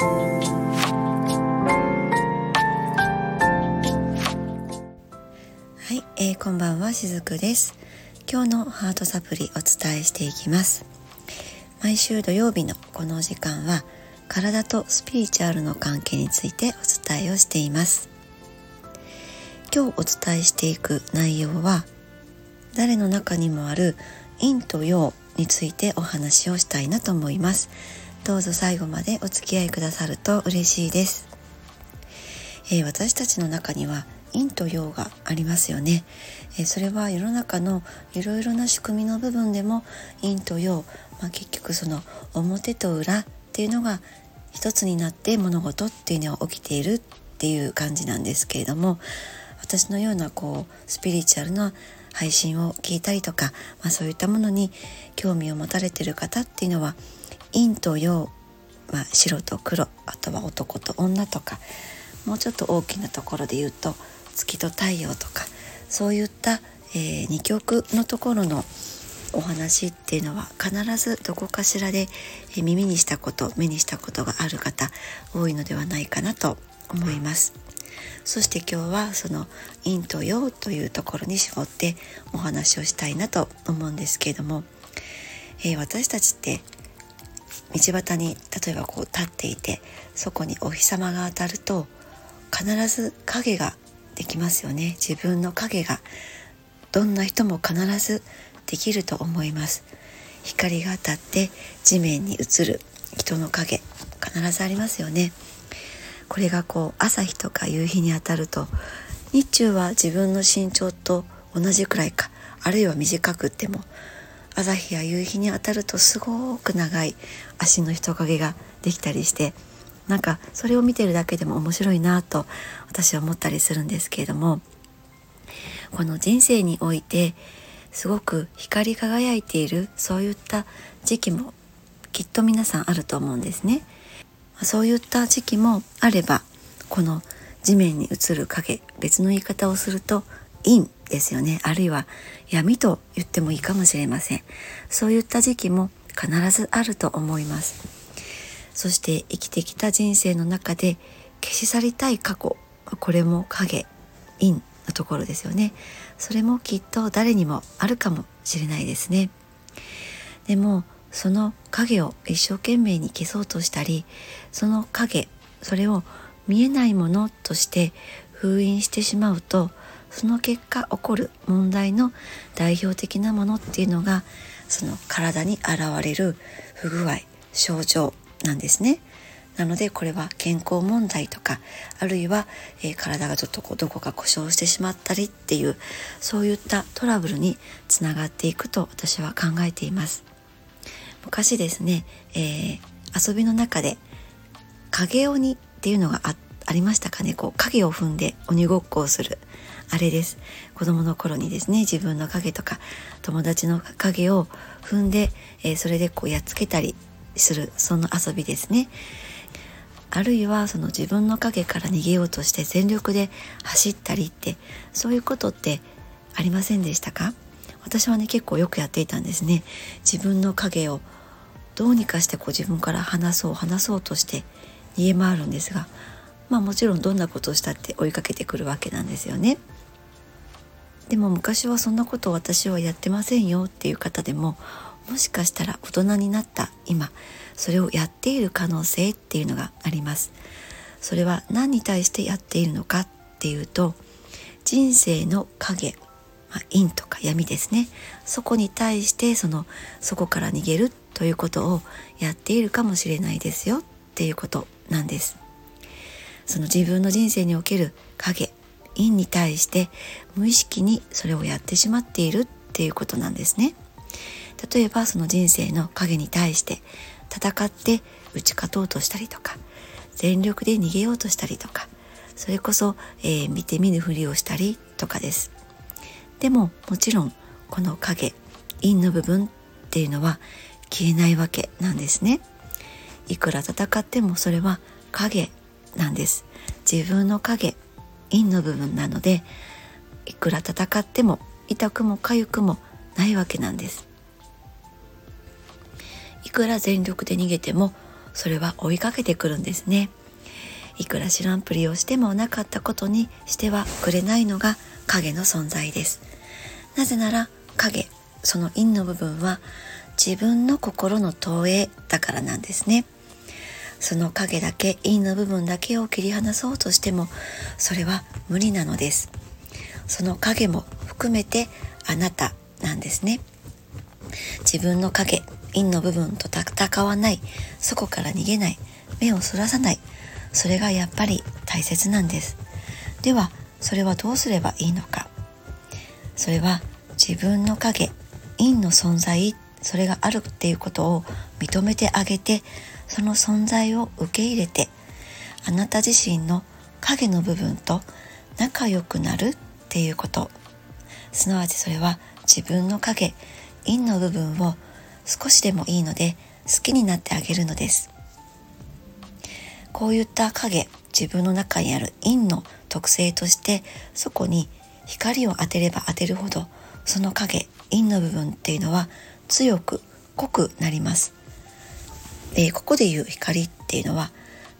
はい、えー、こんばんはしずくです。今日のハートサプリお伝えしていきます。毎週土曜日のこの時間は体とスピリチュアルの関係についてお伝えをしています。今日お伝えしていく内容は誰の中にもある陰と陽についてお話をしたいなと思います。どうぞ最後までお付き合いくださると嬉しいです、えー、私たちの中には陰と陽がありますよね、えー、それは世の中のいろいろな仕組みの部分でも陰と陽、まあ、結局その表と裏っていうのが一つになって物事っていうのは起きているっていう感じなんですけれども私のようなこうスピリチュアルな配信を聞いたりとか、まあ、そういったものに興味を持たれてる方っていうのは陰と陽、まあ、白と黒あとは男と女とかもうちょっと大きなところで言うと月と太陽とかそういった、えー、二極のところのお話っていうのは必ずどこかしらで耳にしたこと目にしたことがある方多いのではないかなと思います。そして今日はその陰と陽というところに絞ってお話をしたいなと思うんですけれども、えー、私たちって道端に例えばこう立っていてそこにお日様が当たると必ず影ができますよね。自分の影がどんな人も必ずできると思います。光が当たって地面に映る人の影必ずありますよね。これがこう朝日とか夕日に当たると日中は自分の身長と同じくらいかあるいは短くっても朝日や夕日に当たるとすごく長い足の人影ができたりしてなんかそれを見てるだけでも面白いなと私は思ったりするんですけれどもこの人生においてすごく光り輝いているそういった時期もきっと皆さんあると思うんですね。そういった時期もあればこの地面に映る影別の言い方をすると陰ですよね。あるいは闇と言ってもいいかもしれません。そういった時期も必ずあると思います。そして生きてきた人生の中で消し去りたい過去これも影陰のところですよね。それもきっと誰にもあるかもしれないですね。でもその影を一生懸命に消そうとしたりその影それを見えないものとして封印してしまうとその結果起こる問題の代表的なものっていうのがその体に現れる不具合症状なんですね。なのでこれは健康問題とかあるいは、えー、体がちょっとこうどこか故障してしまったりっていうそういったトラブルにつながっていくと私は考えています。昔ですね、えー、遊びの中で影鬼っていうのがあありましたかね？こう影を踏んで鬼ごっこをする。あれです。子供の頃にですね自分の影とか友達の影を踏んで、えー、それでこうやっつけたりするその遊びですね。あるいはその自分の影から逃げようとして全力で走ったりってそういうことってありませんでしたか？私はね結構よくやっていたんですね。自分の影をどうにかしてこう自分から離そう離そうとして逃げ回るんですがまあもちろんどんなことをしたって追いかけてくるわけなんですよね。でも昔はそんなことを私はやってませんよっていう方でももしかしたら大人になった今それをやっている可能性っていうのがあります。それは何に対してやっているのかっていうと人生の影、まあ、陰とか闇ですねそこに対してそのそこから逃げるということをやっているかもしれないですよっていうことなんです。その自分の人生における影陰に対して無意識にそれをやってしまっているっていうことなんですね。例えばその人生の影に対して戦って打ち勝とうとしたりとか全力で逃げようとしたりとかそれこそ、えー、見て見ぬふりをしたりとかです。でももちろんこの影陰の部分っていうのは消えないわけなんですね。いくら戦ってもそれは影なんです。自分の影陰の部分なのでいくら戦っても痛くも痒くもないわけなんです。いくら全力で逃げてもそれは追いかけてくるんですね。いくら知らんぷりをしてもなかったことにしてはくれないのが影の存在です。なぜなら影その陰の部分は自分の心の投影だからなんですね。その影だけ陰の部分だけを切り離そうとしてもそれは無理なのです。その影も含めてあなたなんですね。自分の影陰の部分と戦わない。そこから逃げない。目をそらさない。それがやっぱり大切なんです。ではそれはどうすればいいのか。それは自分の影陰の存在それがあるっていうことを認めてあげてその存在を受け入れてあなた自身の影の部分と仲良くなるっていうこと。すなわちそれは自分の影陰の部分を少しでもいいので好きになってあげるのです。こういった影自分の中にある陰の特性としてそこに光を当てれば当てるほどその影陰の部分っていうのは強く濃くなります。でここで言う光っていうのは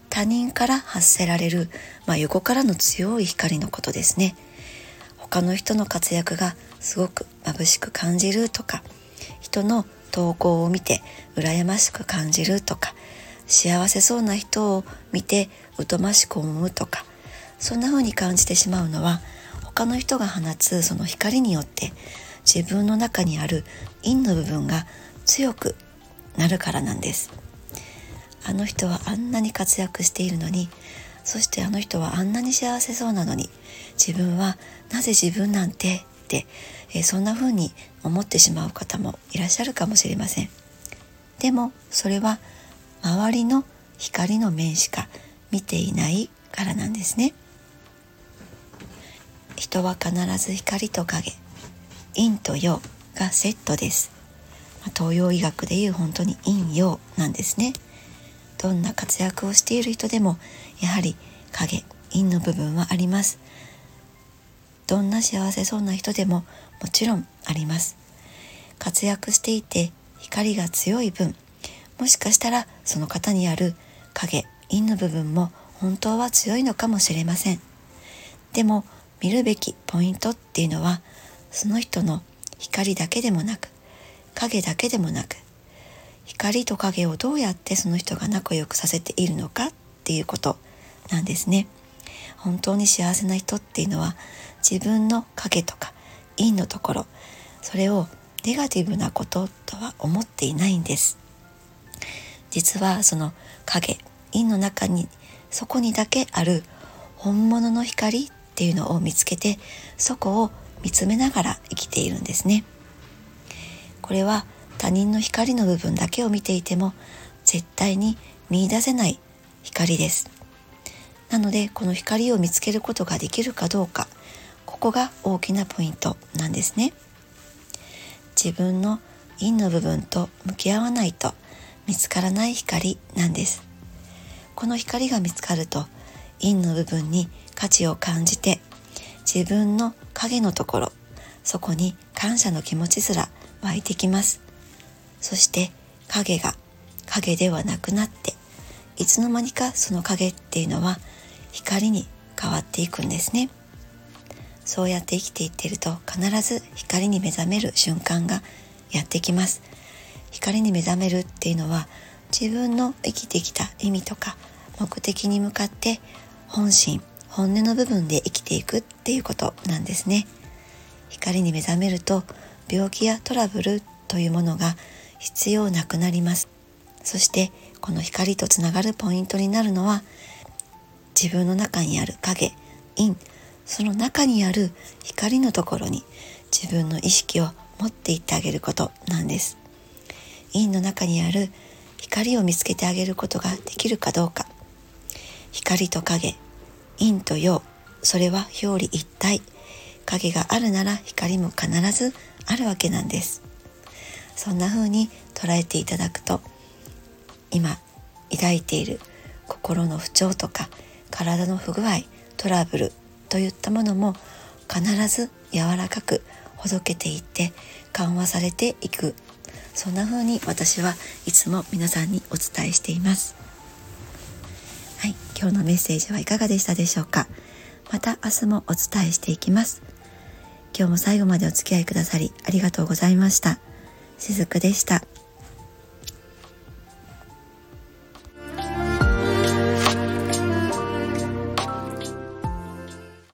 他人から発せられる、まあ、横からの強い光のことですね。他の人の活躍がすごく眩しく感じるとか人の投稿を見て羨ましく感じるとか幸せそうな人を見て疎ましく思うとかそんな風に感じてしまうのは他の人が放つその光によって自分の中にある陰の部分が強くなるからなんです。あの人はあんなに活躍しているのにそしてあの人はあんなに幸せそうなのに自分はなぜ自分なんてって、え、そんな風に思ってしまう方もいらっしゃるかもしれません。でもそれは周りの光の面しか見ていないからなんですね。人は必ず光と影陰と陽がセットです、東洋医学でいう本当に陰陽なんですね。どんな活躍をしている人でもやはり影陰の部分はあります。どんな幸せそうな人でももちろんあります。活躍していて光が強い分もしかしたらその方にある影陰の部分も本当は強いのかもしれません。でも見るべきポイントっていうのはその人の光だけでもなく影だけでもなく光と影をどうやってその人が仲良くさせているのかっていうことなんですね。本当に幸せな人っていうのは自分の影とか陰のところそれをネガティブなこととは思っていないんです。実はその影陰の中にそこにだけある本物の光っていうのを見つけてそこを見つめながら生きているんですね。これは他人の光の部分だけを見ていても絶対に見いだせない光です。なのでこの光を見つけることができるかどうかここが大きなポイントなんですね。自分の陰の部分と向き合わないと見つからない光なんです。この光が見つかると陰の部分に価値を感じて自分の影のところそこに感謝の気持ちすら湧いてきます。そして影が影ではなくなっていつの間にかその影っていうのは光に変わっていくんですね。そうやって生きていっていると必ず光に目覚める瞬間がやってきます。光に目覚めるっていうのは自分の生きてきた意味とか目的に向かって本心本音の部分で生きていくっていうことなんですね。光に目覚めると病気やトラブルというものが必要なくなります。そしてこの光とつながるポイントになるのは自分の中にある影陰その中にある光のところに自分の意識を持っていってあげることなんです。陰の中にある光を見つけてあげることができるかどうか。光と影陰と陽それは表裏一体。影があるなら光も必ずあるわけなんです。そんな風に捉えていただくと今抱いている心の不調とか体の不具合トラブルといったものも必ず柔らかくほどけていって緩和されていく。そんな風に私はいつも皆さんにお伝えしています。はい。今日のメッセージはいかがでしたでしょうか。また明日もお伝えしていきます。今日も最後までお付き合いくださりありがとうございました。しずくでした。